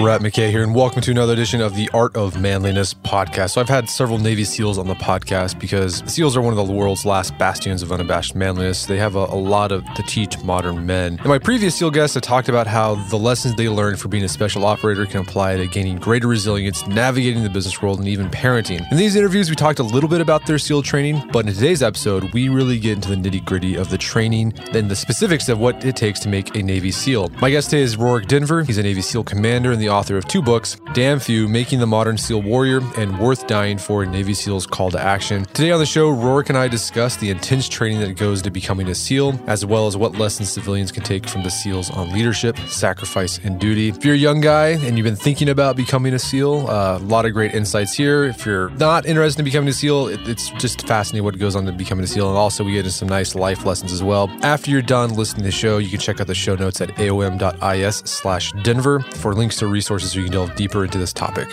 Brett McKay here, and welcome to another edition of the Art of Manliness podcast. So, I've had several Navy SEALs on the podcast because SEALs are one of the world's last bastions of unabashed manliness. They have a, a lot of to teach modern men. In my previous SEAL guests, I talked about how the lessons they learned for being a special operator can apply to gaining greater resilience, navigating the business world, and even parenting. In these interviews, we talked a little bit about their SEAL training, but in today's episode, we really get into the nitty gritty of the training and the specifics of what it takes to make a Navy SEAL. My guest today is Rorke Denver. He's a Navy SEAL commander and the author of two books Damn Few, Making the Modern SEAL Warrior, and Worth Dying for Navy SEAL's Call to Action. Today on the show, Rorke and I discuss the intense training that goes to becoming a SEAL, as well as what lessons civilians can take from the SEALs on leadership, sacrifice, and duty. If you're a young guy and you've been thinking about becoming a SEAL, uh, a lot of great insights here. If you're not interested in becoming a SEAL, it, it's just fascinating what goes on to becoming a SEAL. And also, we get into some nice life lessons as well. After you're done listening to the show, you can check out the show notes at aom.is slash Denver for links to resources so you can delve deeper into this topic.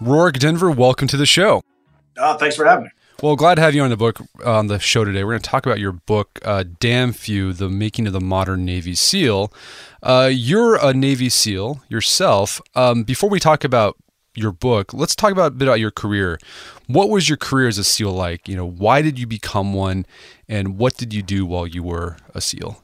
Rorke Denver, welcome to the show. Uh, thanks for having me. Well, glad to have you on the book on the show today. We're going to talk about your book, uh, "Damn Few: The Making of the Modern Navy SEAL." Uh, you're a Navy SEAL yourself. Um, before we talk about your book, let's talk about a bit about your career. What was your career as a SEAL like? You know, why did you become one, and what did you do while you were a SEAL?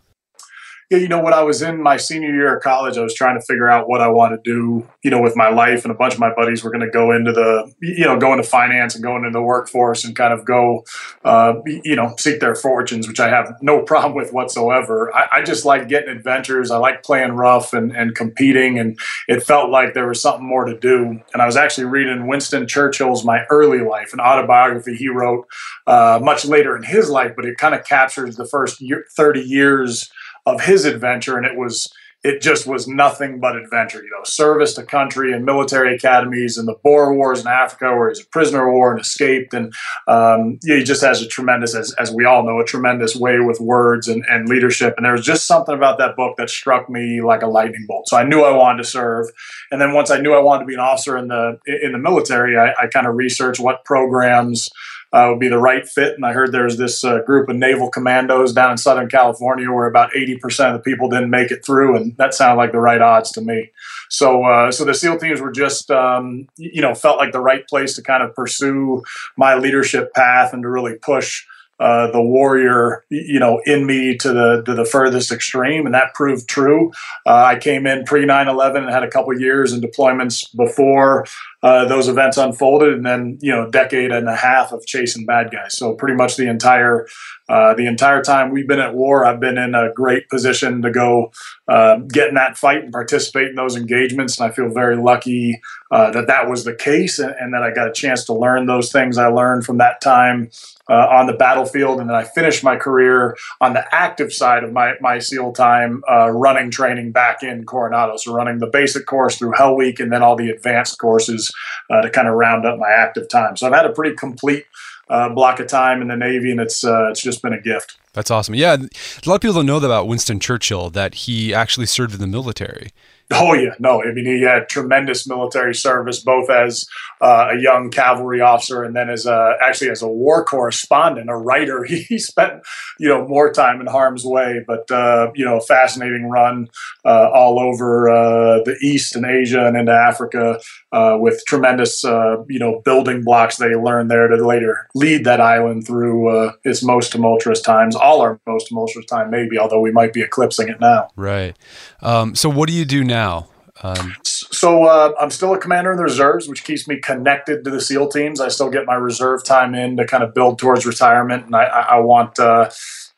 You know, when I was in my senior year of college, I was trying to figure out what I want to do, you know, with my life. And a bunch of my buddies were going to go into the, you know, go into finance and go into the workforce and kind of go, uh, you know, seek their fortunes, which I have no problem with whatsoever. I, I just like getting adventures. I like playing rough and, and competing. And it felt like there was something more to do. And I was actually reading Winston Churchill's My Early Life, an autobiography he wrote uh, much later in his life, but it kind of captures the first year, 30 years of his adventure, and it was it just was nothing but adventure. You know, service to country and military academies and the Boer Wars in Africa, where he's a prisoner of war and escaped. And um, he just has a tremendous, as, as we all know, a tremendous way with words and, and leadership. And there was just something about that book that struck me like a lightning bolt. So I knew I wanted to serve. And then once I knew I wanted to be an officer in the in the military, I, I kind of researched what programs uh, would be the right fit. And I heard there's this uh, group of naval commandos down in Southern California where about 80% of the people didn't make it through, and that sounded like the right odds to me. So, uh, so the SEAL teams were just, um, you know, felt like the right place to kind of pursue my leadership path and to really push uh, the warrior, you know, in me to the to the furthest extreme, and that proved true. Uh, I came in pre 9/11 and had a couple years in deployments before uh, those events unfolded, and then you know, decade and a half of chasing bad guys. So pretty much the entire uh, the entire time we've been at war, I've been in a great position to go uh, get in that fight and participate in those engagements, and I feel very lucky that that was the case, and, and that I got a chance to learn those things I learned from that time uh, on the battlefield, and then I finished my career on the active side of my my SEAL time, uh, running training back in Coronado. So running the basic course through Hell Week, and then all the advanced courses uh, to kind of round up my active time. So I've had a pretty complete uh, block of time in the Navy, and it's uh, it's just been a gift. That's awesome. Yeah, a lot of people don't know about Winston Churchill that he actually served in the military. Oh yeah, no. I mean, he had tremendous military service, both as uh, a young cavalry officer and then as a actually as a war correspondent, a writer. He, spent you know more time in harm's way, but uh, you know, fascinating run uh, all over uh, the East and Asia and into Africa uh, with tremendous uh, you know building blocks they learned there to later lead that island through its most tumultuous times, all our most tumultuous time, maybe. Although we might be eclipsing it now. Right. Um, so, what do you do now? Um, so uh, I'm still a commander in the reserves, which keeps me connected to the SEAL teams. I still get my reserve time in to kind of build towards retirement, and I, I want. Uh,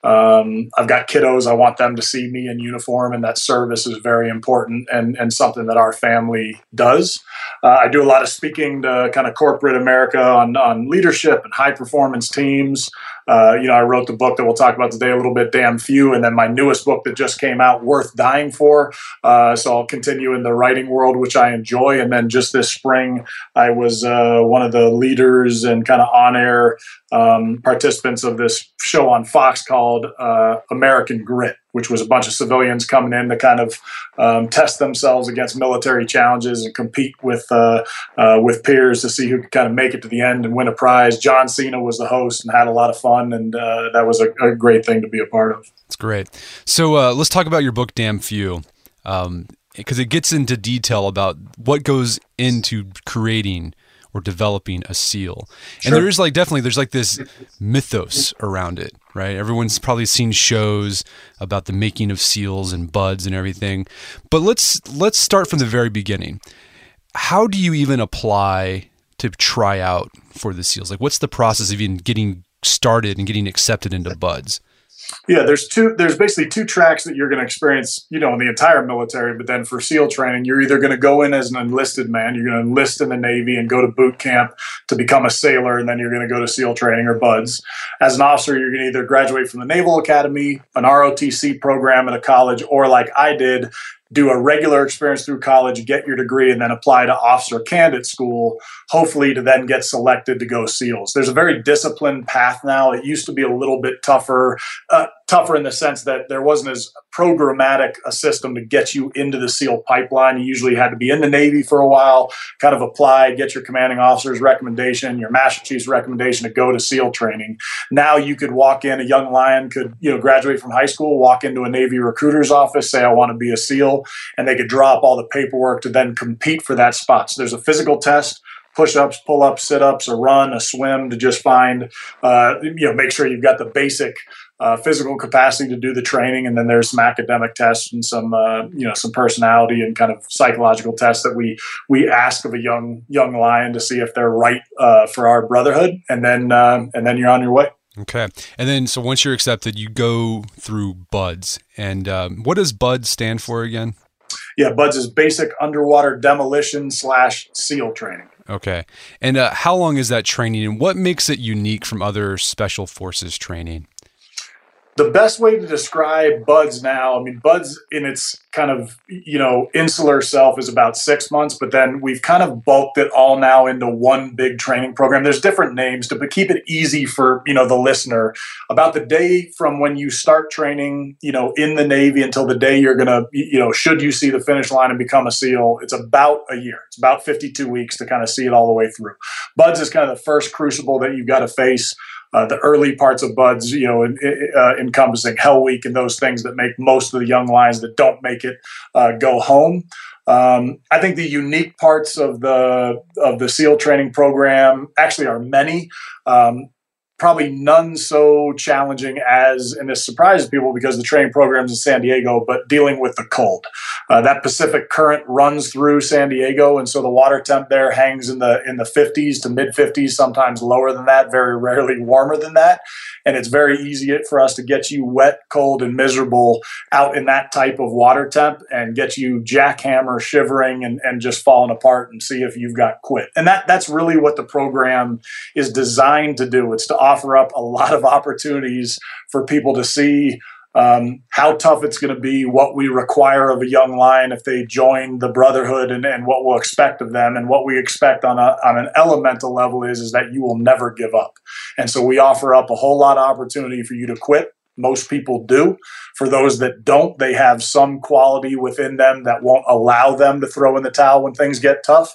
um, I've got kiddos. I want them to see me in uniform, and that service is very important and, and something that our family does. Uh, I do a lot of speaking to kind of corporate America on, on leadership and high performance teams. Uh, you know, I wrote the book that we'll talk about today a little bit, Damn Few, and then my newest book that just came out, Worth Dying For. Uh, so I'll continue in the writing world, which I enjoy. And then just this spring, I was uh, one of the leaders and kind of on air um, participants of this show on Fox called uh, American Grit which was a bunch of civilians coming in to kind of um, test themselves against military challenges and compete with uh, uh, with peers to see who could kind of make it to the end and win a prize. John Cena was the host and had a lot of fun, and uh, that was a, a, great thing to be a part of. It's great. So uh, let's talk about your book, Damn Few. Um, because it gets into detail about what goes into creating or developing a seal. Sure. And there is like definitely there's like this mythos around it, right? Everyone's probably seen shows about the making of seals and buds and everything. But let's let's start from the very beginning. How do you even apply to try out for the seals? Like what's the process of even getting started and getting accepted into buds? Yeah, there's two. There's basically two tracks that you're going to experience, you know, in the entire military. But then for SEAL training, you're either going to go in as an enlisted man, you're going to enlist in the Navy and go to boot camp to become a sailor, and then you're going to go to SEAL training or BUDS. As an officer, you're going to either graduate from the Naval Academy, an ROTC program at a college, or like I did, do a regular experience through college, get your degree, and then apply to officer candidate school, hopefully to then get selected to go SEALs. There's a very disciplined path now. It used to be a little bit tougher. Uh, tougher in the sense that there wasn't as programmatic a system to get you into the SEAL pipeline. You usually had to be in the Navy for a while, kind of apply, get your commanding officer's recommendation, your master chief's recommendation to go to SEAL training. Now you could walk in, a young lion could, you know, graduate from high school, walk into a Navy recruiter's office, say, I want to be a SEAL, and they could drop all the paperwork to then compete for that spot. So there's a physical test push ups, pull ups, sit ups, a run, a swim to just find, uh, you know, make sure you've got the basic uh, physical capacity to do the training, and then there's some academic tests and some uh, you know some personality and kind of psychological tests that we we ask of a young young lion to see if they're right uh, for our brotherhood, and then uh, and then you're on your way. Okay, and then so once you're accepted, you go through BUDS, and um, what does BUDS stand for again? Yeah, BUDS is basic underwater demolition slash SEAL training. Okay, and uh, how long is that training, and what makes it unique from other special forces training? The best way to describe buds now i mean buds in its kind of you know insular self is about six months but then we've kind of bulked it all now into one big training program. There's different names to but keep it easy for you know the listener. About the day from when you start training you know in the navy until the day you're gonna you know should you see the finish line and become a seal it's about a year. It's about 52 weeks to kind of see it all the way through. Buds is kind of the first crucible that you've got to face uh, the early parts of buds, you know, in, uh, encompassing Hell Week and those things that make most of the young lions that don't make it uh, go home. Um, I think the unique parts of the of the SEAL training program actually are many. Um, probably none so challenging as, and this surprises people because the training program's in San Diego, but dealing with the cold. Uh, that Pacific current runs through San Diego, and so the water temp there hangs in the in the 50s to mid 50s, sometimes lower than that, very rarely warmer than that. And it's very easy for us to get you wet, cold, and miserable out in that type of water temp and get you jackhammer, shivering, and, and just falling apart and see if you've got quit. And that that's really what the program is designed to do. It's to offer up a lot of opportunities for people to see um, how tough it's going to be, what we require of a young lion if they join the brotherhood, and, and what we'll expect of them. And what we expect on, a, on an elemental level is, is that you will never give up. And so we offer up a whole lot of opportunity for you to quit. Most people do. For those that don't, they have some quality within them that won't allow them to throw in the towel when things get tough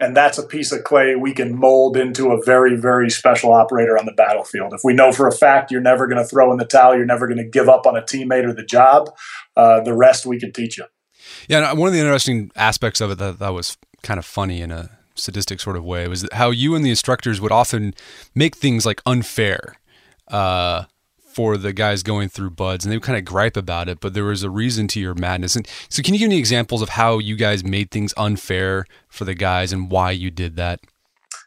and that's a piece of clay we can mold into a very very special operator on the battlefield. If we know for a fact you're never going to throw in the towel you're never going to give up on a teammate or the job uh, the rest we can teach you. Yeah one of the interesting aspects of it that, that was kind of funny in a sadistic sort of way was how you and the instructors would often make things like unfair. Uh, for the guys going through buds and they kind of gripe about it, but there was a reason to your madness. And so, can you give me examples of how you guys made things unfair for the guys and why you did that?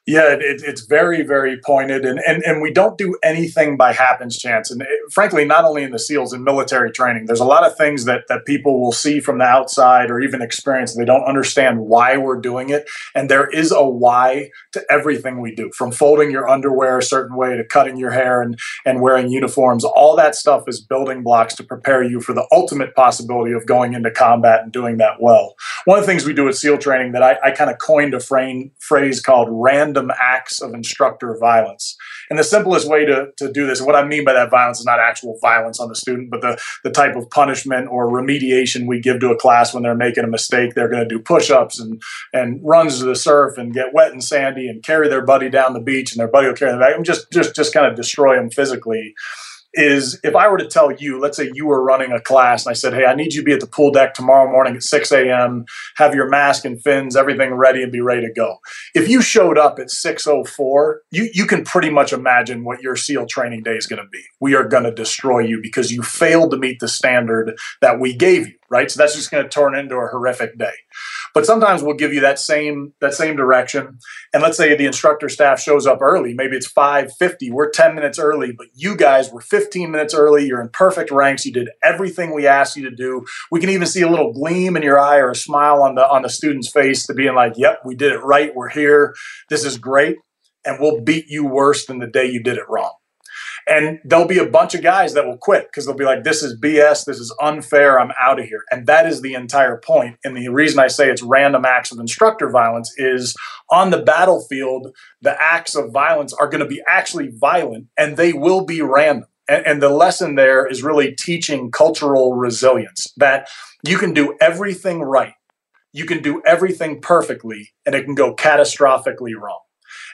Yeah, it, it's very, very pointed, and, and and we don't do anything by happenstance. And it, frankly, not only in the SEALs in military training, there's a lot of things that that people will see from the outside or even experience. They don't understand why we're doing it, and there is a why to everything we do. From folding your underwear a certain way to cutting your hair and and wearing uniforms, all that stuff is building blocks to prepare you for the ultimate possibility of going into combat and doing that well. One of the things we do at SEAL training that I, I kind of coined a frame, phrase called random random acts of instructor violence. And the simplest way to, to do this, what I mean by that violence is not actual violence on the student, but the, the type of punishment or remediation we give to a class when they're making a mistake. They're going to do push ups and, and runs to the surf and get wet and sandy and carry their buddy down the beach, and their buddy will carry them back and just, just, just kind of destroy them physically is if I were to tell you, let's say you were running a class and I said, Hey, I need you to be at the pool deck tomorrow morning at 6 a.m., have your mask and fins, everything ready and be ready to go. If you showed up at 6.04, you, you can pretty much imagine what your SEAL training day is going to be. We are going to destroy you because you failed to meet the standard that we gave you, right? So that's just going to turn into a horrific day. But sometimes we'll give you that same that same direction. And let's say the instructor staff shows up early. Maybe it's 5:50. We're 10 minutes early, but you guys were 15 minutes early. You're in perfect ranks. You did everything we asked you to do. We can even see a little gleam in your eye or a smile on the on the student's face to being like, "Yep, we did it right. We're here. This is great." And we'll beat you worse than the day you did it wrong. And there'll be a bunch of guys that will quit because they'll be like, this is BS. This is unfair. I'm out of here. And that is the entire point. And the reason I say it's random acts of instructor violence is on the battlefield, the acts of violence are going to be actually violent and they will be random. And, and the lesson there is really teaching cultural resilience that you can do everything right. You can do everything perfectly and it can go catastrophically wrong.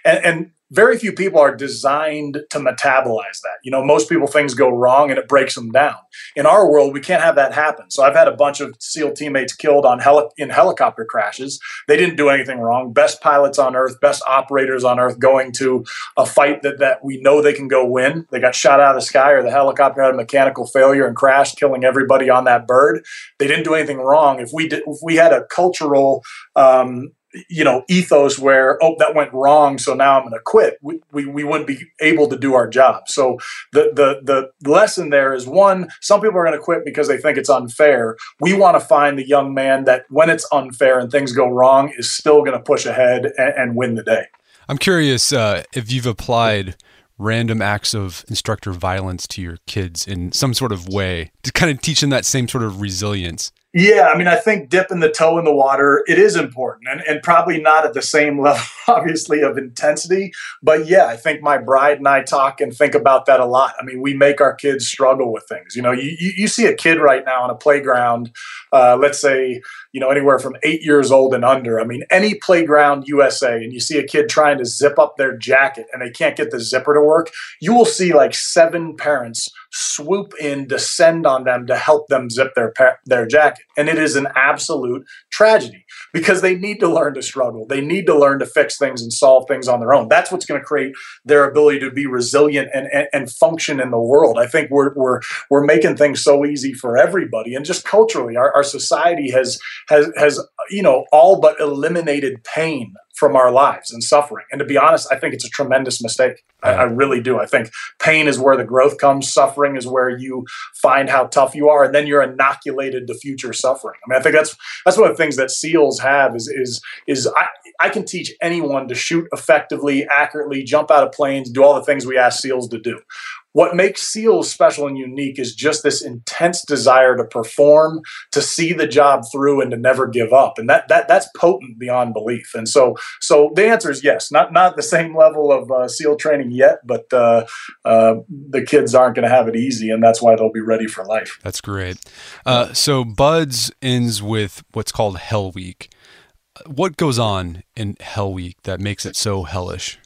And, and, very few people are designed to metabolize that. You know, most people things go wrong and it breaks them down. In our world, we can't have that happen. So I've had a bunch of SEAL teammates killed on heli- in helicopter crashes. They didn't do anything wrong. Best pilots on earth, best operators on earth going to a fight that, that we know they can go win. They got shot out of the sky or the helicopter had a mechanical failure and crashed, killing everybody on that bird. They didn't do anything wrong. If we did, if we had a cultural um, you know ethos where oh that went wrong so now i'm going to quit. We, we, we wouldn't be able to do our job. So the the the lesson there is one some people are going to quit because they think it's unfair. We want to find the young man that when it's unfair and things go wrong is still going to push ahead and, and, win the day. I'm curious uh, if you've applied random acts of instructor violence to your kids in some sort of way to kind of teach them that same sort of resilience yeah, I mean, I think dipping the toe in the water, it is important and, and probably not at the same level, obviously, of intensity. But yeah, I think my bride and I talk and think about that a lot. I mean, we make our kids struggle with things. You know, you, you see a kid right now on a playground, uh, let's say, you know, anywhere from eight years old and under. I mean, any playground USA, and you see a kid trying to zip up their jacket and they can't get the zipper to work, you will see like seven parents swoop in, descend on them to help them zip their their jacket, and it is an absolute tragedy because they need to learn to struggle. They need to learn to fix things and solve things on their own. That's what's going to create their ability to be resilient and, and, and function in the world. I think we're we're we're making things so easy for everybody, and just culturally, our, our society has has has you know all but eliminated pain from our lives and suffering. And to be honest, I think it's a tremendous mistake. I, I, really do. I think pain is where the growth comes. Suffering is where you find how tough you are, and then you're inoculated to future suffering. I mean, I think that's that's one of the things that SEALs have is is is I, I can teach anyone to shoot effectively, accurately, jump out of planes, do all the things we ask SEALs to do. What makes SEALs special and unique is just this intense desire to perform, to see the job through, and to never give up. And that that that's potent beyond belief. And so so the answer is yes. Not not the same level of uh, SEAL training yet, but uh, uh, the kids aren't going to have it easy, and that's why they'll be ready for life. That's great. Uh, so Buds ends with what's called Hell Week. What goes on in Hell Week that makes it so hellish?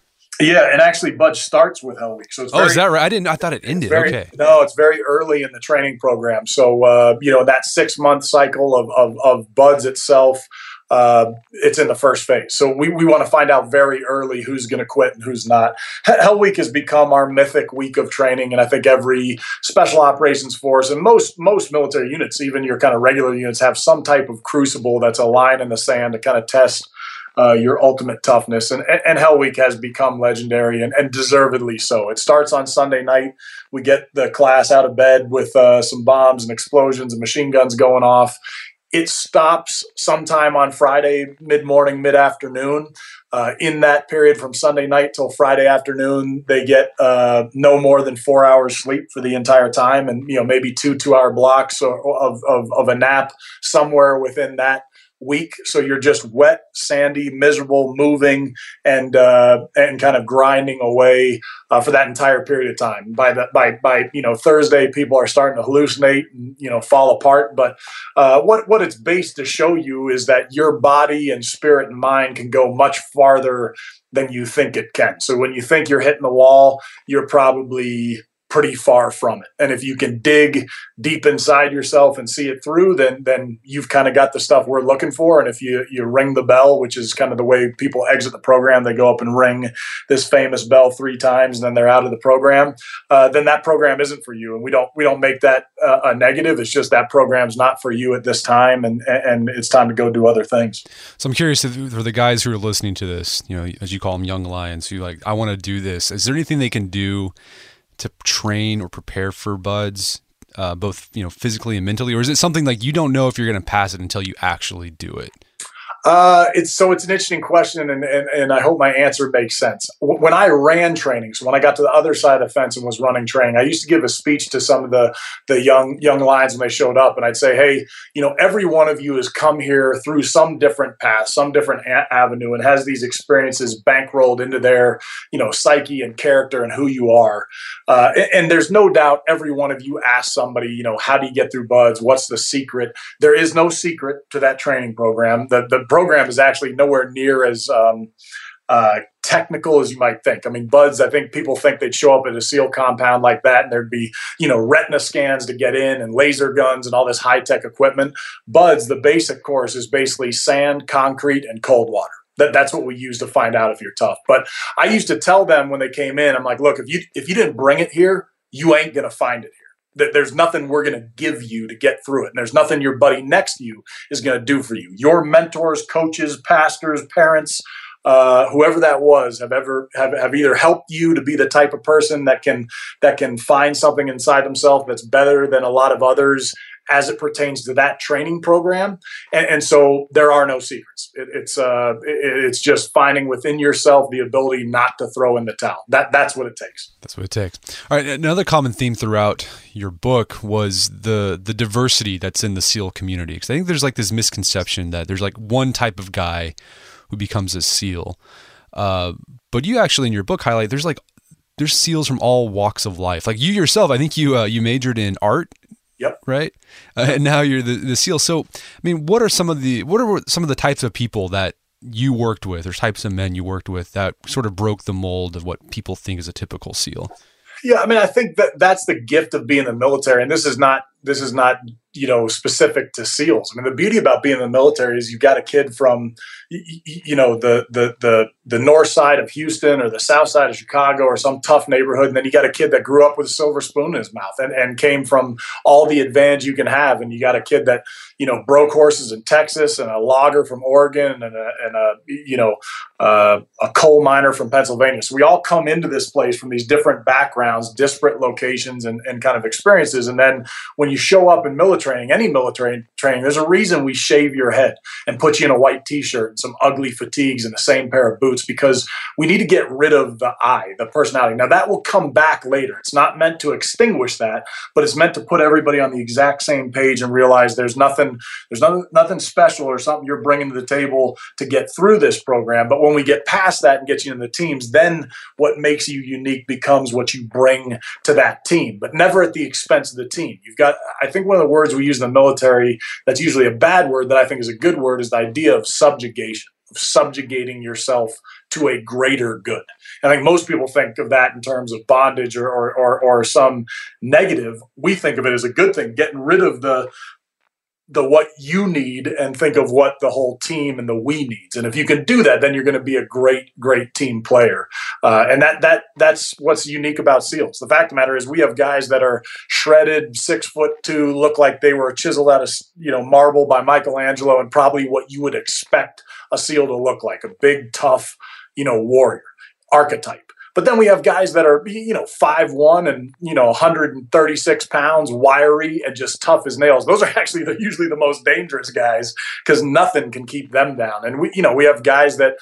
Yeah, and actually, Bud starts with Hell Week. So it's oh, is that right? I didn't. I thought it ended. Very, okay. No, it's very early in the training program. So uh, you know that six month cycle of, of, of Buds itself uh, it's in the first phase. So we, we want to find out very early who's going to quit and who's not. Hell Week has become our mythic week of training, and I think every special operations force and most most military units, even your kind of regular units, have some type of crucible that's a line in the sand to kind of test uh, your ultimate toughness. And, and Hell Week has become legendary and, and, deservedly so. It starts on Sunday night. We get the class out of bed with uh, some bombs and explosions and machine guns going off. It stops sometime on Friday, mid morning, mid afternoon. Uh, in that period from Sunday night till Friday afternoon, they get uh, no more than four hours sleep for the entire time, and you know maybe two two-hour blocks of, of, of a nap somewhere within that week. So you're just wet, sandy, miserable, moving, and uh, and kind of grinding away uh, for that entire period of time. By the by by you know Thursday, people are starting to hallucinate and you know fall apart. But uh, what what it's based to show you is that your body and spirit and mind can go much farther than you think it can. So when you think you're hitting the wall, you're probably pretty far from it. And if you can dig deep inside yourself and see it through, then then you've kind of got the stuff we're looking for. And if you you ring the bell, which is kind of the way people exit the program, they go up and ring this famous bell three times, and then they're out of the program. Uh, then that program isn't for you, and we don't we don't make that uh, a negative. It's just that program's not for you at this time, and and it's time to go do other things. So I'm curious for the guys who are listening to this, you know, as you call them, young lions, who like I want to do this. Is there anything they can do? To train or prepare for buds, uh, both you know physically and mentally, or is it something like you don't know if you're going to pass it until you actually do it? Uh, it's so it's an interesting question, and, and, and I hope my answer makes sense. When I ran training, so when I got to the other side of the fence and was running training, I used to give a speech to some of the the young young lions when they showed up, and I'd say, "Hey, you know, every one of you has come here through some different path, some different a- avenue, and has these experiences bankrolled into their you know psyche and character and who you are. Uh, and, and there's no doubt every one of you asked somebody, you know, how do you get through buds? What's the secret? There is no secret to that training program. The the program is actually nowhere near as um, uh, technical as you might think. I mean, buds, I think people think they'd show up at a SEAL compound like that and there'd be, you know, retina scans to get in and laser guns and all this high tech equipment. Buds, the basic course is basically sand, concrete, and cold water. That, that's what we use to find out if you're tough. But I used to tell them when they came in, I'm like, look, if you if you didn't bring it here, you ain't gonna find it that there's nothing we're going to give you to get through it. And there's nothing your buddy next to you is going to do for you. Your mentors, coaches, pastors, parents, uh, whoever that was, have ever have, have either helped you to be the type of person that can that can find something inside themselves that's better than a lot of others as it pertains to that training program. And, and so there are no secrets. It, it's uh, it, it's just finding within yourself the ability not to throw in the towel. That that's what it takes. That's what it takes. All right. Another common theme throughout your book was the the diversity that's in the SEAL community. Because I think there's like this misconception that there's like one type of guy who becomes a SEAL. Uh, but you actually in your book highlight there's like there's SEALs from all walks of life. Like you yourself, I think you uh, you majored in art Yep. Right. Uh, and now you're the, the SEAL. So, I mean, what are some of the what are some of the types of people that you worked with, or types of men you worked with that sort of broke the mold of what people think is a typical SEAL? Yeah, I mean, I think that that's the gift of being in the military, and this is not this is not you know specific to seals. I mean the beauty about being in the military is you've got a kid from you know the the the the north side of houston or the south side of chicago or some tough neighborhood and then you got a kid that grew up with a silver spoon in his mouth and, and came from all the advantage you can have. And you got a kid that you know broke horses in texas and a logger from oregon and a, and a you know uh, a coal miner from pennsylvania. So we all come into this place from these different backgrounds disparate locations and, and kind of experiences. And then when you show up in military training, any military training, there's a reason we shave your head and put you in a white t-shirt and some ugly fatigues and the same pair of boots because we need to get rid of the I, the personality. Now that will come back later. It's not meant to extinguish that, but it's meant to put everybody on the exact same page and realize there's nothing, there's nothing, nothing special or something you're bringing to the table to get through this program. But when we get past that and get you in the teams, then what makes you unique becomes what you bring to that team, but never at the expense of the team. You've got, I think one of the words we use in the military that's usually a bad word that I think is a good word is the idea of subjugation, of subjugating yourself to a greater good. I think most people think of that in terms of bondage or, or, or, or some negative. We think of it as a good thing, getting rid of the the what you need and think of what the whole team and the we needs. And if you can do that, then you're going to be a great, great team player. Uh, and that that that's what's unique about SEALs. The fact of the matter is, we have guys that are shredded, six foot two, look like they were chiseled out of you know marble by Michelangelo, and probably what you would expect a SEAL to look like—a big, tough, you know, warrior archetype. But then we have guys that are, you know, five one and you know 136 pounds, wiry and just tough as nails. Those are actually the, usually the most dangerous guys because nothing can keep them down. And we, you know, we have guys that,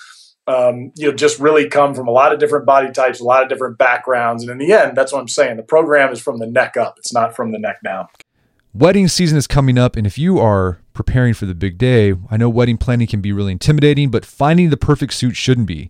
um, you know, just really come from a lot of different body types, a lot of different backgrounds. And in the end, that's what I'm saying. The program is from the neck up. It's not from the neck down. Wedding season is coming up, and if you are preparing for the big day, I know wedding planning can be really intimidating, but finding the perfect suit shouldn't be.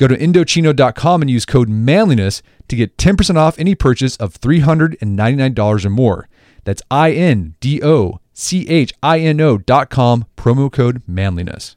Go to Indochino.com and use code manliness to get 10% off any purchase of $399 or more. That's I N D O C H I N O.com, promo code manliness.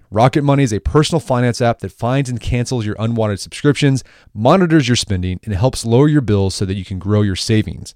Rocket Money is a personal finance app that finds and cancels your unwanted subscriptions, monitors your spending, and helps lower your bills so that you can grow your savings.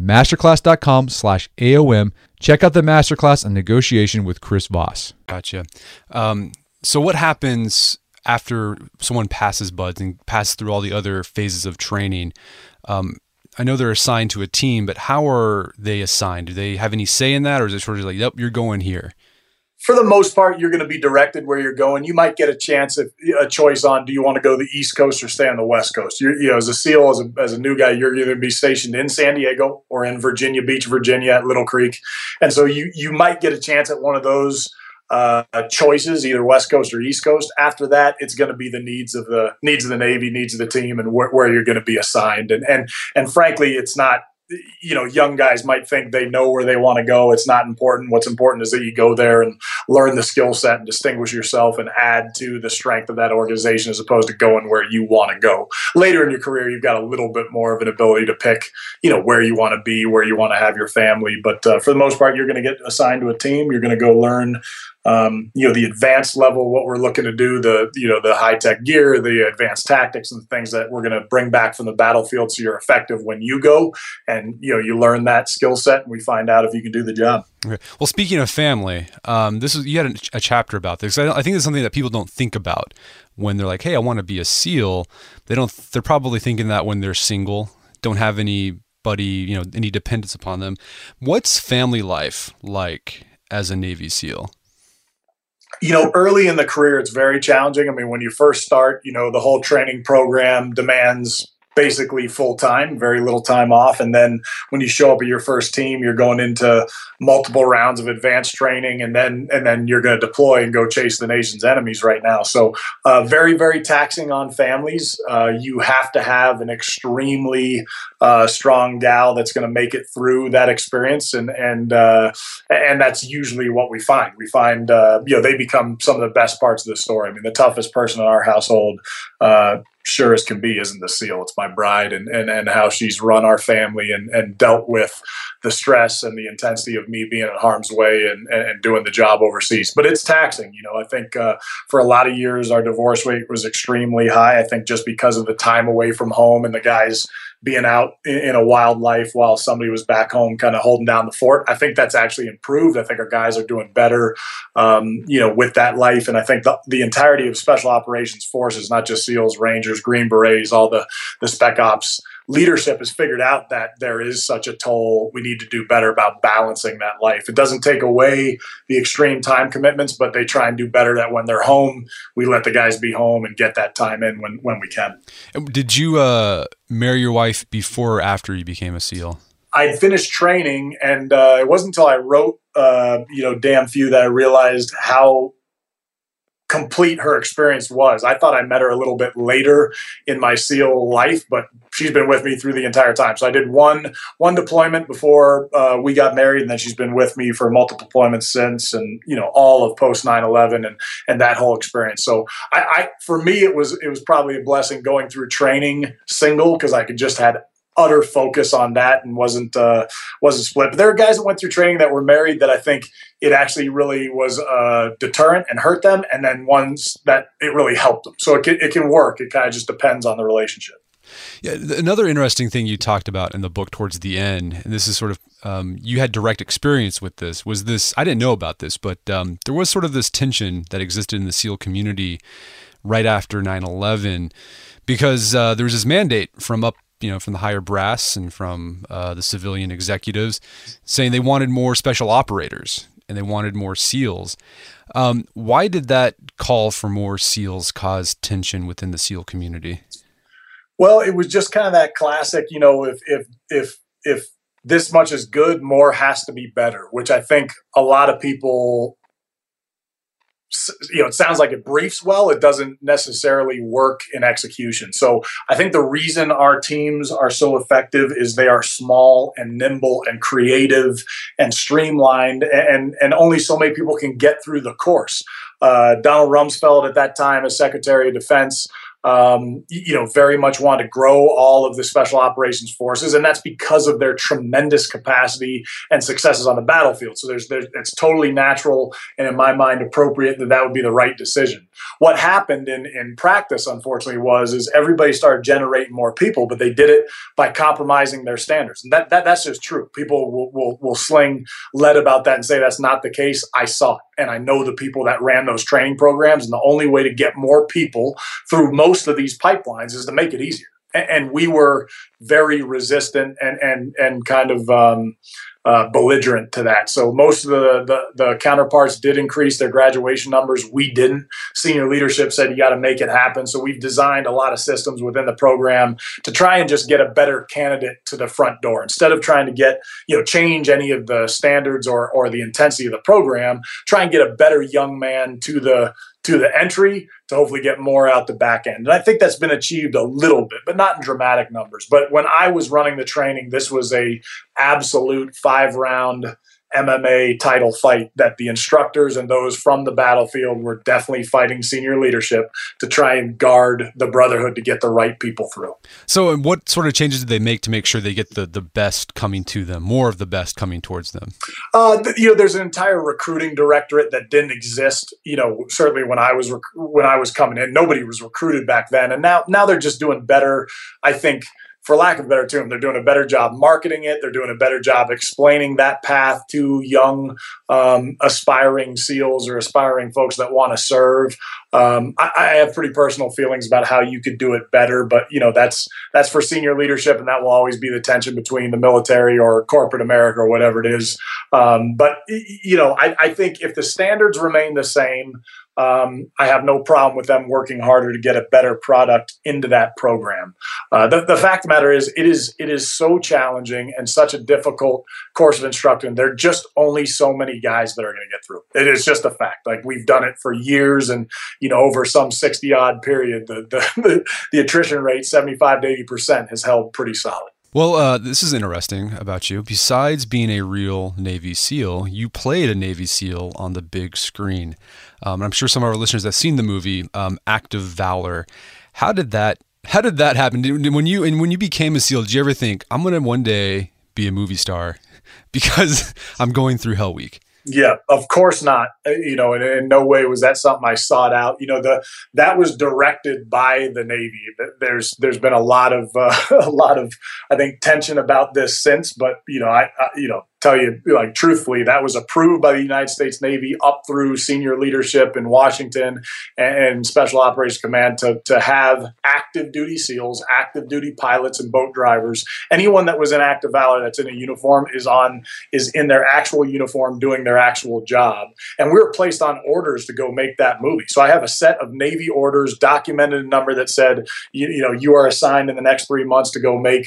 masterclass.com slash AOM. Check out the masterclass on negotiation with Chris Voss. Gotcha. Um, so what happens after someone passes buds and passes through all the other phases of training? Um, I know they're assigned to a team, but how are they assigned? Do they have any say in that, or is it sort of like, "Yep, you're going here"? For the most part, you're going to be directed where you're going. You might get a chance, if, a choice on do you want to go the East Coast or stay on the West Coast. You're, you know, as a SEAL, as a, as a new guy, you're either be stationed in San Diego or in Virginia Beach, Virginia, at Little Creek, and so you you might get a chance at one of those uh, choices, either West Coast or East Coast. After that, it's going to be the needs of the needs of the Navy, needs of the team, and wh- where you're going to be assigned. And and and frankly, it's not you know young guys might think they know where they want to go. It's not important. What's important is that you go there and learn the skill set and distinguish yourself and add to the strength of that organization as opposed to going where you want to go. Later in your career you've got a little bit more of an ability to pick you know where you want to be where you want to have your family but uh, for the most part you're going to get assigned to a team. You're going to go learn um, you know the advanced level what we're looking to do the you know the high tech gear the advanced tactics and the things that we're going to bring back from the battlefield so you're effective when you go. And you know you learn that skill set and we find out if you can do the job. Okay. well speaking of family um, this is you had a, a chapter about this. I, I think it's something that people don't think about when they're like hey i want to be a seal. They don't they're probably thinking that when they're single don't have anybody you know any dependence upon them. What's family life like as a navy seal you know, early in the career, it's very challenging. I mean, when you first start, you know, the whole training program demands basically full time, very little time off. And then when you show up at your first team, you're going into multiple rounds of advanced training, and then and then you're going to deploy and go chase the nation's enemies right now. So uh, very very taxing on families. Uh, you have to have an extremely uh, strong gal that's going to make it through that experience, and and uh, and that's usually what we find. We find uh, you know they become some of the best parts of the story. I mean, the toughest person in our household uh, sure as can be isn't the seal. It's my bride and, and, and how she's run our family and, and dealt with the stress and the intensity of me being in harm's way and, and doing the job overseas. But it's taxing. You know, I think uh, for a lot of years, our divorce rate was extremely high. I think just because of the time away from home and the guys – being out in, a wildlife while somebody was back home kind of holding down the fort. I think that's actually improved. I think our guys are doing better, um, you know, with that life. And I think the, the entirety of special operations forces, not just SEALs, Rangers, Green Berets, all the, the spec ops leadership has figured out that there is such a toll. We need to do better about balancing that life. It doesn't take away the extreme time commitments, but they try and do better that when they're home, we let the guys be home and get that time in when, when we can. Did you uh, marry your wife before or after you became a SEAL? I'd finished training, and uh, it wasn't until I wrote, uh, you know, damn few that I realized how complete her experience was. I thought I met her a little bit later in my SEAL life, but she's been with me through the entire time. So I did one one deployment before uh, we got married, and then she's been with me for multiple deployments since, and you know all of post 9/11 and and that whole experience. So I, I for me it was it was probably a blessing going through training single because I could just had utter focus on that and wasn't uh, wasn't split. But there are guys that went through training that were married that I think it actually really was a deterrent and hurt them, and then ones that it really helped them. So it can, it can work. It kind of just depends on the relationship. Yeah, another interesting thing you talked about in the book towards the end, and this is sort of um, you had direct experience with this. Was this I didn't know about this, but um, there was sort of this tension that existed in the SEAL community right after 9/11 because uh, there was this mandate from up you know, from the higher brass and from uh, the civilian executives, saying they wanted more special operators and they wanted more SEALs. Um, why did that call for more SEALs cause tension within the SEAL community? Well, it was just kind of that classic, you know, if if if if this much is good, more has to be better, which I think a lot of people you know, it sounds like it briefs well. It doesn't necessarily work in execution. So I think the reason our teams are so effective is they are small and nimble and creative and streamlined, and and only so many people can get through the course. Uh, Donald Rumsfeld at that time, as Secretary of Defense, um, you know, very much want to grow all of the special operations forces, and that's because of their tremendous capacity and successes on the battlefield. So there's, there's it's totally natural and in my mind appropriate that that would be the right decision. What happened in in practice, unfortunately, was is everybody started generating more people, but they did it by compromising their standards, and that, that that's just true. People will, will will sling lead about that and say that's not the case. I saw it, and I know the people that ran those training programs, and the only way to get more people through most of these pipelines is to make it easier and we were very resistant and and and kind of um, uh, belligerent to that. So most of the, the, the counterparts did increase their graduation numbers. We didn't. Senior leadership said you got to make it happen. So we've designed a lot of systems within the program to try and just get a better candidate to the front door instead of trying to get you know change any of the standards or or the intensity of the program. Try and get a better young man to the to the entry to hopefully get more out the back end. And I think that's been achieved a little bit, but not in dramatic numbers. But when I was running the training, this was a absolute five round MMA title fight that the instructors and those from the battlefield were definitely fighting senior leadership to try and guard the brotherhood to get the right people through. So, what sort of changes did they make to make sure they get the, the best coming to them, more of the best coming towards them? Uh, you know, there's an entire recruiting directorate that didn't exist. You know, certainly when I was rec- when I was coming in, nobody was recruited back then, and now now they're just doing better. I think for lack of a better term, they're doing a better job marketing it. They're doing a better job explaining that path to young, um, aspiring SEALs or aspiring folks that want to serve. Um, I, I, have pretty personal feelings about how you could do it better, but you know that's that's for senior leadership, and that will always be the tension between the military or corporate America or whatever it is. Um, but you know, I, I think if the standards remain the same, um, I have no problem with them working harder to get a better product into that program. Uh, the, the, fact the matter is, it is it is so challenging and such a difficult course of instruction. There are just only so many guys that are going to get through. It is just a fact. Like we've done it for years, and you know, over some sixty odd period, the the, the, the attrition rate seventy five to eighty percent has held pretty solid. Well, uh, this is interesting about you. Besides being a real Navy SEAL, you played a Navy SEAL on the big screen. Um, I'm sure some of our listeners have seen the movie um, Act of Valor. How did that? How did that happen? Did, when you and when you became a SEAL, did you ever think I'm going to one day be a movie star because I'm going through Hell Week? Yeah, of course not. Uh, you know, in, no way was that something I sought out. You know, the that was directed by the Navy. There's there's been a lot of uh, a lot of I think tension about this since, but you know, I, I you know tell you like truthfully that was approved by the united states navy up through senior leadership in washington and, special operations command to, to have active duty seals active duty pilots and boat drivers. Anyone that was in Act of Valor that's in a uniform is on is in their actual uniform doing their actual job. And we were placed on orders to go make that movie. So i have a set of navy orders documented a number that said you, you know you are assigned in the next three months to go make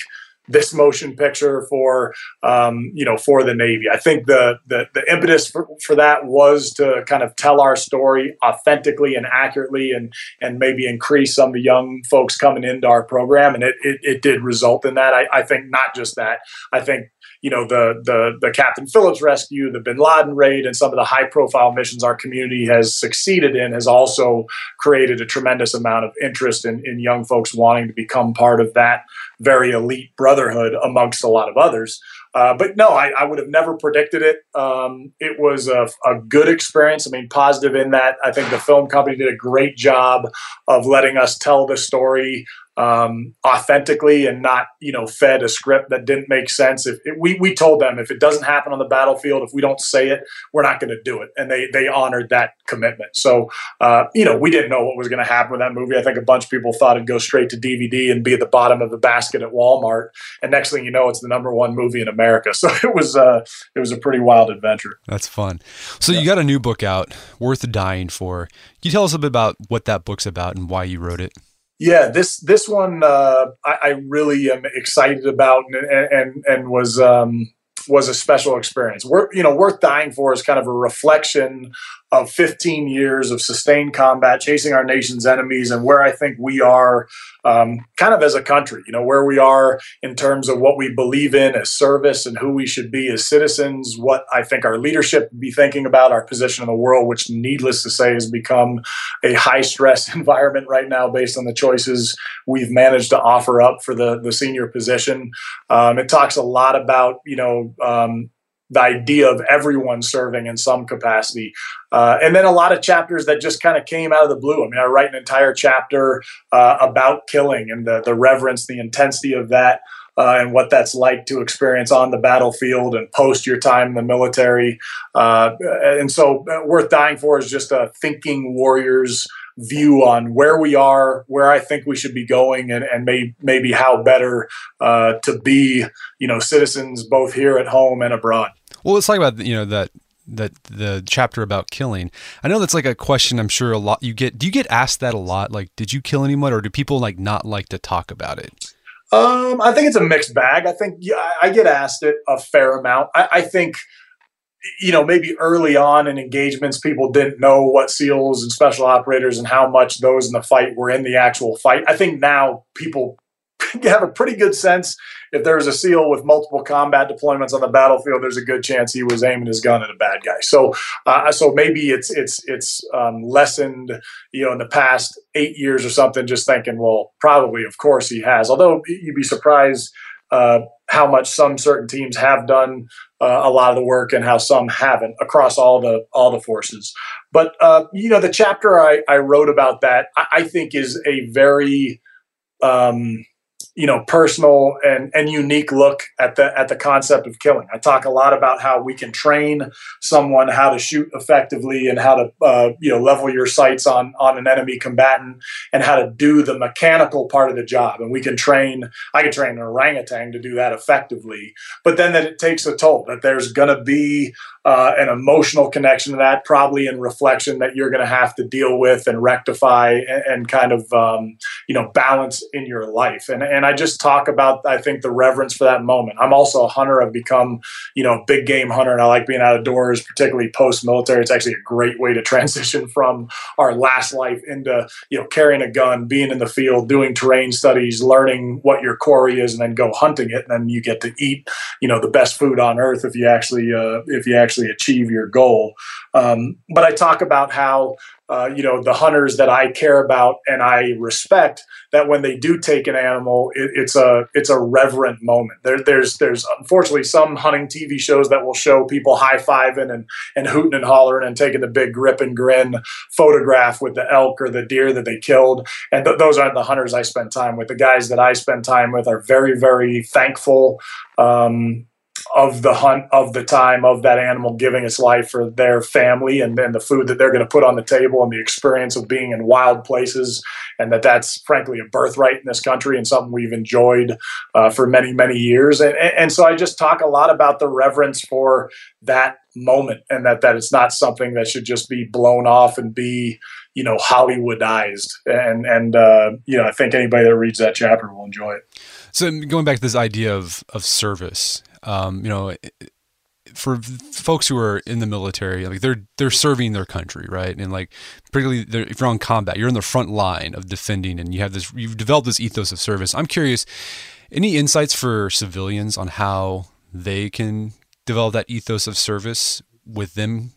this motion picture for um, you know for the Navy. I think the the, the impetus for, for that was to kind of tell our story authentically and accurately, and and maybe increase some of the young folks coming into our program, and it it, it did result in that. I, I think not just that. I think you know the the the Captain Phillips rescue, the Bin Laden raid, and some of the high profile missions our community has succeeded in has also created a tremendous amount of interest in, in young folks wanting to become part of that very elite brotherhood amongst a lot of others. Uh, but no, I, I, would have never predicted it. Um, it was a, a, good experience. I mean, positive in that I think the film company did a great job of letting us tell the story um, authentically and not you know fed a script that didn't make sense. If it, we we told them if it doesn't happen on the battlefield, if we don't say it, we're not going to do it, and they they honored that commitment. So uh, you know we didn't know what was going to happen with that movie. I think a bunch of people thought it'd go straight to DVD and be at the bottom of the basket at Walmart, and next thing you know, it's the number one movie in America. So it was uh, it was a pretty wild adventure. That's fun. So yeah. you got a new book out, worth dying for. Can you tell us a bit about what that book's about and why you wrote it? Yeah, this this one uh, I, I, really am excited about and and, and was um, was a special experience. Worth you know worth dying for is kind of a reflection of 15 years of sustained combat, chasing our nation's enemies, and where I think we are um, kind of as a country, you know, where we are in terms of what we believe in as service and who we should be as citizens, what I think our leadership be thinking about, our position in the world, which needless to say has become a high stress environment right now based on the choices we've managed to offer up for the, the senior position. Um, it talks a lot about, you know, um, the idea of everyone serving in some capacity. Uh, and then a lot of chapters that just kind of came out of the blue. I mean, I write an entire chapter uh, about killing and the, the reverence, the intensity of that. Uh, and what that's like to experience on the battlefield and post your time in the military. Uh, and so, uh, Worth Dying For is just a thinking warriors view on where we are, where I think we should be going, and, and may, maybe how better uh, to be, you know, citizens both here at home and abroad. Well, let's talk about you know that that the chapter about killing. I know that's like a question I'm sure a lot you get. Do you get asked that a lot? Like, did you kill anyone, or do people like not like to talk about it? Um, I think it's a mixed bag. I think yeah, I get asked it a fair amount. I, I think you know, maybe early on in engagements, people didn't know what SEALs and special operators and how much those in the fight were in the actual fight. I think now people have a pretty good sense if there's a SEAL with multiple combat deployments on the battlefield, there's a good chance he was aiming his gun at a bad guy. So, uh, so maybe it's it's it's um, lessened, you know, in the past eight years or something. Just thinking, well, probably, of course, he has. Although you'd be surprised uh, how much some certain teams have done uh, a lot of the work and how some haven't across all the all the forces. But uh, you know, the chapter I, I wrote about that I, I think is a very um, you know personal and and unique look at the at the concept of killing i talk a lot about how we can train someone how to shoot effectively and how to uh, you know level your sights on on an enemy combatant and how to do the mechanical part of the job and we can train i can train an orangutan to do that effectively but then that it takes a toll that there's going to be uh, an emotional connection to that, probably in reflection that you're going to have to deal with and rectify and, and kind of um, you know balance in your life. And and just talk about I think the reverence for that moment. I'm also a hunter. I've become you know a big game hunter, and I like being outdoors, particularly post military. It's actually a great way to transition from our last life into you know carrying a gun, being in the field, doing terrain studies, learning what your quarry is, and then go hunting it. And then you get to eat you know the best food on earth if you actually uh, if you actually achieve your goal. Um, but I talk about how uh, you know the hunters that I care about and I respect that when they do take an animal, it, it's a it's a reverent moment. There, there's there's unfortunately some hunting TV shows that will show people high fiving and and hooting and hollering and taking the big grip and grin photograph with the elk or the deer that they killed. And th- those aren't the hunters I spend time with. The guys that I spend time with are very very thankful. Um, of the hunt of the time of that animal giving its life for their family and then the food that they're going to put on the table and the experience of being in wild places and that that's frankly a birthright in this country and something we've enjoyed uh, for many many years. And, and so i just talk a lot about the reverence for that moment and that that it's not something that should just be blown off and be you know hollywoodized. And and uh, you know i think anybody that reads that chapter will enjoy it. So going back to this idea of of service um, you know, for folks who are in the military, like they're they're serving their country, right? And like particularly if you're on combat, you're in the front line of defending, and you have this you've developed this ethos of service. I'm curious, any insights for civilians on how they can develop that ethos of service with them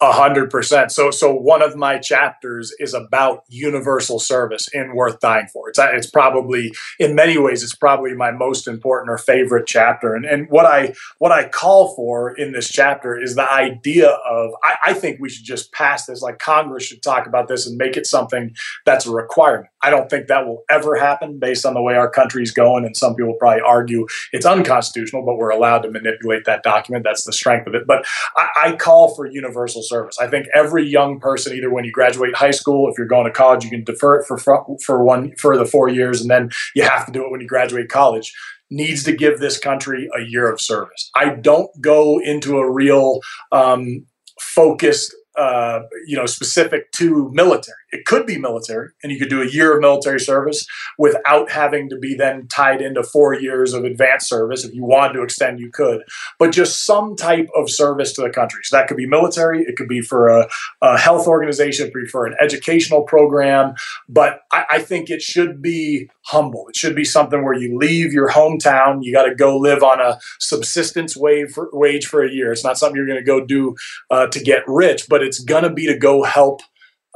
a hundred percent. So, so one of my chapters is about universal service and Worth Dying For. It's it's probably in many ways it's probably my most important or favorite chapter. And and what I what I call for in this chapter is the idea of I, I think we should just pass this. Like Congress should talk about this and make it something that's a requirement. I don't think that will ever happen based on the way our country's going. And some people probably argue it's unconstitutional, but we're allowed to manipulate that document. That's the strength of it. But I, I call for universal service. I think every young person, either when you graduate high school, if you're going to college, you can defer it for for one for the four years, and then you have to do it when you graduate college. Needs to give this country a year of service. I don't go into a real um, focused, uh, you know, specific to military. It could be military, and you could do a year of military service without having to be then tied into four years of advanced service. If you wanted to extend, you could, but just some type of service to the country. So that could be military, it could be for a, a health organization, it could be for an educational program. But I, I think it should be humble. It should be something where you leave your hometown, you got to go live on a subsistence wage for, wage for a year. It's not something you're going to go do uh, to get rich, but it's going to be to go help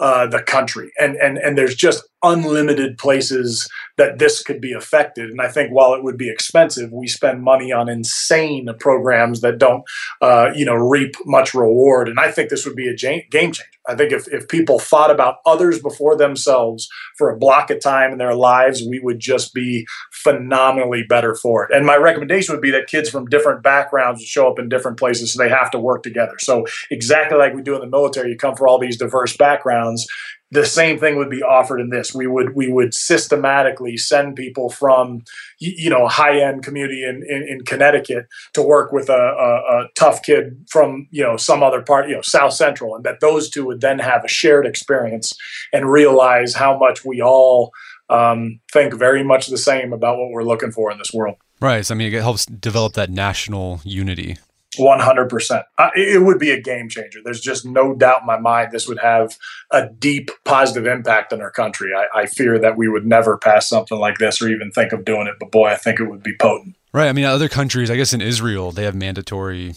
uh, the country. And, and, and there's just unlimited places that this could be affected. And I think while it would be expensive, we spend money on insane programs that don't, uh, you know, reap much reward. And I think this would be a game changer. I think if, if people thought about others before themselves for a block of time in their lives, we would just be phenomenally better for it. And my recommendation would be that kids from different backgrounds would show up in different places so they have to work together. So exactly like we do in the military, you come for all these diverse backgrounds the same thing would be offered in this. We would we would systematically send people from you know high end community in, in, in, Connecticut to work with a, a, a, tough kid from you know some other part you know South Central, and that those two would then have a shared experience and realize how much we all um, think very much the same about what we're looking for in this world. Right. So, I mean, it helps develop that national unity. 100%. Uh, it would be a game changer. There's just no doubt in my mind this would have a deep positive impact on our country. I, I, fear that we would never pass something like this or even think of doing it, but boy, I think it would be potent. Right. I mean, other countries, I guess in Israel, they have mandatory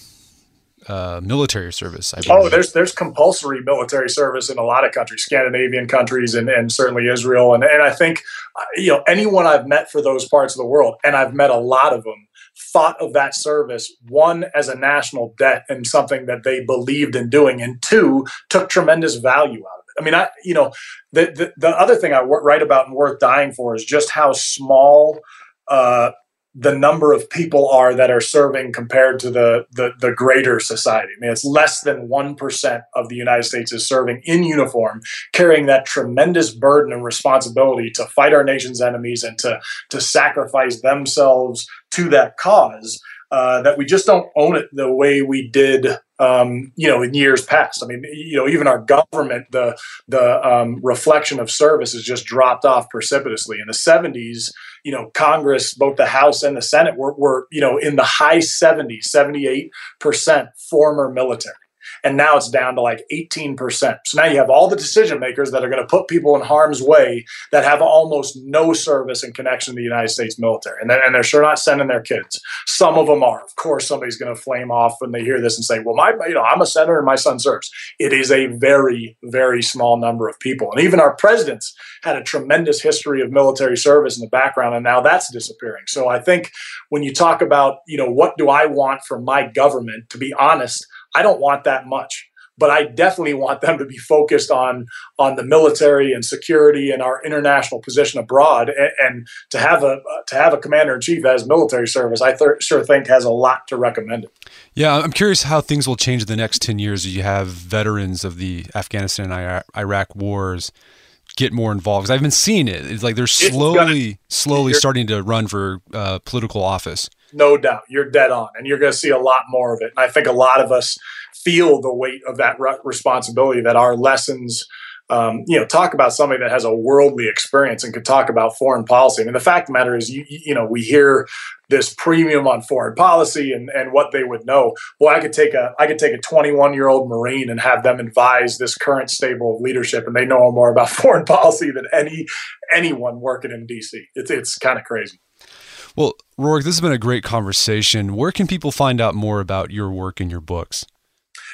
uh, military service. oh, there's there's compulsory military service in a lot of countries, Scandinavian countries, and, and certainly Israel. And, and I think, uh, you know, anyone I've met for those parts of the world, and I've met a lot of them, thought of that service one as a national debt and something that they believed in doing, and two took tremendous value out of it. I mean, I you know the the, the other thing I write about and worth dying for is just how small. Uh, the number of people are that are serving compared to the, the, the greater society. I mean, it's less than 1% of the United States is serving in uniform, carrying that tremendous burden and responsibility to fight our nation's enemies and to, to sacrifice themselves to that cause. Uh, that we just don't own it the way we did, um, you know, in years past. I mean, you know, even our government, the the um, reflection of service has just dropped off precipitously. In the '70s, you know, Congress, both the House and the Senate, were, were you know in the high 70s, 78 percent former military and now it's down to like 18%. So now you have all the decision makers that are going to put people in harm's way that have almost no service and connection to the United States military. And, and they're sure not sending their kids. Some of them are. Of course, somebody's going to flame off when they hear this and say, well, my, you know, I'm a senator and my son serves. It is a very, very small number of people. And even our presidents had a tremendous history of military service in the background, and now that's disappearing. So I think when you talk about, you know, what do I want from my government, to be honest, I don't want that much but I definitely want them to be focused on on the military and security and our international position abroad. And, and to have a to have a commander in chief as military service, I th- sure think has a lot to recommend it. Yeah, I'm curious how things will change in the next ten years. As you have veterans of the Afghanistan and Iraq wars get more involved I've been seeing it. It's like they're slowly, gonna, slowly starting to run for uh, political office no doubt. You're dead on, and you're going to see a lot more of it. And I think a lot of us feel the weight of that responsibility that our lessons. Um, you know, talk about somebody that has a worldly experience and could talk about foreign policy. I mean, the fact of the matter is, you, you know, we hear this premium on foreign policy and, and what they would know. Well, I could take a I could take a 21 year old Marine and have them advise this current stable of leadership, and they know more about foreign policy than any anyone working in DC. It's it's kind of crazy. Well, Rorke, this has been a great conversation. Where can people find out more about your work and your books?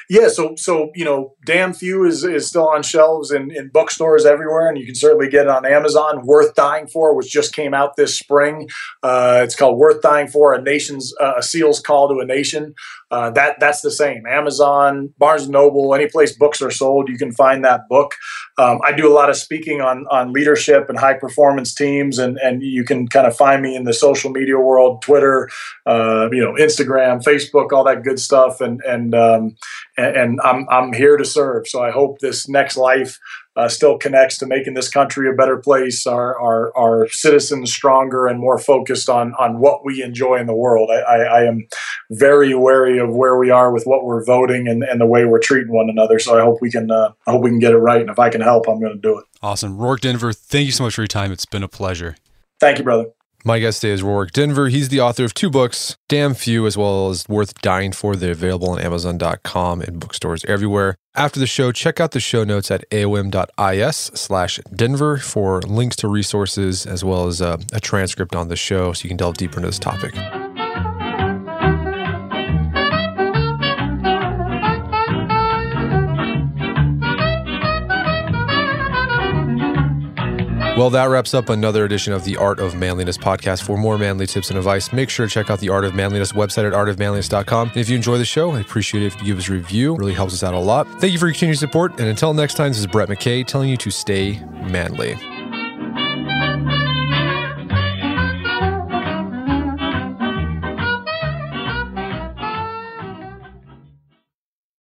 Yeah, so so you know, Damn Few is is still on shelves in, in bookstores everywhere, and you can certainly get it on Amazon. Worth Dying For, which just came out this spring. Uh, it's called Worth Dying For: A Nation's uh, a Seal's Call to a Nation. Uh, that that's the same. Amazon, Barnes Noble, any place books are sold, you can find that book. Um, I do a lot of speaking on on leadership and high performance teams, and and you can kind of find me in the social media world, Twitter, uh, you know, Instagram, Facebook, all that good stuff, and and um, and, and I'm I'm here to serve. So I hope this next life uh, still connects to making this country a better place, our, our, our citizens stronger and more focused on, on what we enjoy in the world. I, I, I, am very wary of where we are with what we're voting and, and the way we're treating one another. So I hope we can uh, I hope we can get it right. And if I can help, I'm going to do it. Awesome. Rorke Denver, thank you so much for your time. It's been a pleasure. Thank you, brother. My guest today is Rorke Denver. He's the author of two books, Damn Few, as well as Worth Dying For. They're available on Amazon.com and bookstores everywhere. After the show, check out the show notes at aom.is slash Denver for links to resources as well as a, a transcript on the show so you can delve deeper into this topic. Well, that wraps up another edition of the Art of Manliness podcast. For more manly tips and advice, make sure to check out the Art of Manliness website at artofmanliness.com. And if you enjoy the show, I appreciate it if you give us a review. It really helps us out a lot. Thank you for your continued support. And until next time, this is Brett McKay telling you to stay manly.